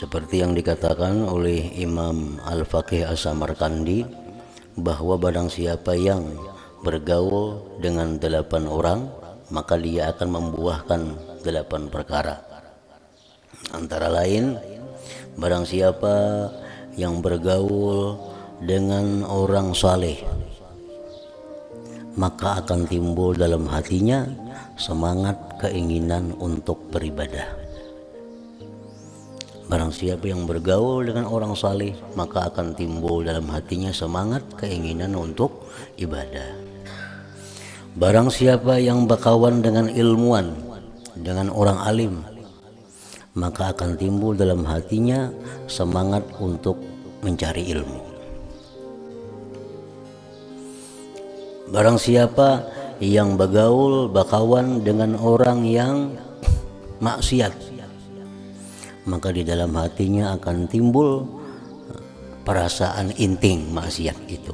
seperti yang dikatakan oleh Imam Al-Faqih As-Samarkandi bahwa barang siapa yang bergaul dengan delapan orang maka dia akan membuahkan delapan perkara antara lain barang siapa yang bergaul dengan orang saleh maka akan timbul dalam hatinya semangat keinginan untuk beribadah. Barang siapa yang bergaul dengan orang saleh, maka akan timbul dalam hatinya semangat keinginan untuk ibadah. Barang siapa yang berkawan dengan ilmuwan, dengan orang alim, maka akan timbul dalam hatinya semangat untuk mencari ilmu. Barang siapa yang bergaul berkawan dengan orang yang maksiat maka di dalam hatinya akan timbul perasaan inting maksiat itu.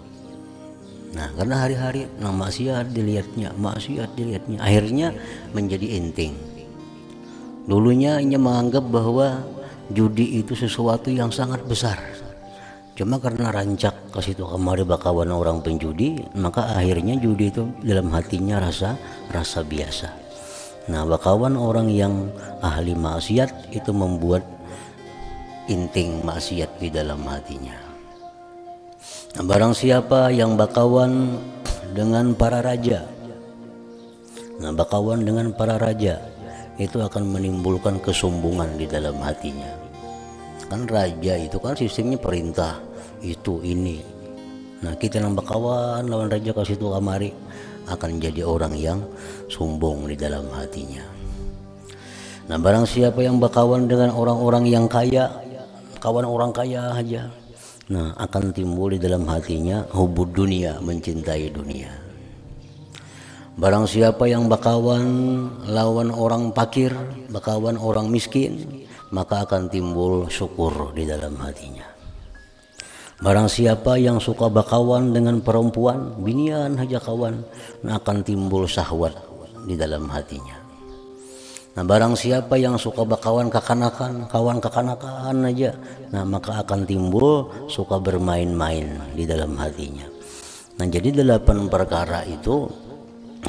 Nah karena hari-hari nah maksiat dilihatnya maksiat dilihatnya akhirnya menjadi inting. Dulunya ia menganggap bahwa judi itu sesuatu yang sangat besar. Cuma karena rancak ke situ kemari bakawan orang penjudi, maka akhirnya judi itu dalam hatinya rasa rasa biasa. Nah, bakawan orang yang ahli maksiat itu membuat inting maksiat di dalam hatinya. Nah, barang siapa yang bakawan dengan para raja, nah bakawan dengan para raja itu akan menimbulkan kesombongan di dalam hatinya. Kan raja itu kan sistemnya perintah itu ini. Nah kita nambah kawan lawan raja ke situ kamari akan jadi orang yang sombong di dalam hatinya nah barang siapa yang berkawan dengan orang-orang yang kaya kawan orang kaya aja nah akan timbul di dalam hatinya hubud dunia mencintai dunia Barang siapa yang bakawan lawan orang pakir, bakawan orang miskin, maka akan timbul syukur di dalam hatinya. Barang siapa yang suka bakawan dengan perempuan, binian haja kawan, akan timbul syahwat di dalam hatinya. Nah barang siapa yang suka bakawan kekanakan, kawan kekanakan aja, nah maka akan timbul suka bermain-main di dalam hatinya. Nah jadi delapan perkara itu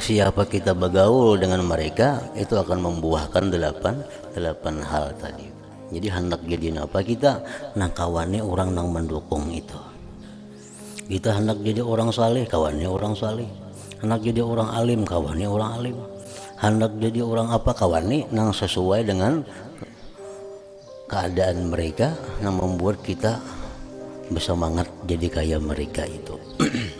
siapa kita bergaul dengan mereka itu akan membuahkan delapan delapan hal tadi jadi hendak jadi apa kita nah kawannya orang nang mendukung itu. Kita hendak jadi orang saleh kawannya orang saleh. Hendak jadi orang alim kawannya orang alim. Hendak jadi orang apa kawannya nang sesuai dengan keadaan mereka yang membuat kita bersemangat jadi kayak mereka itu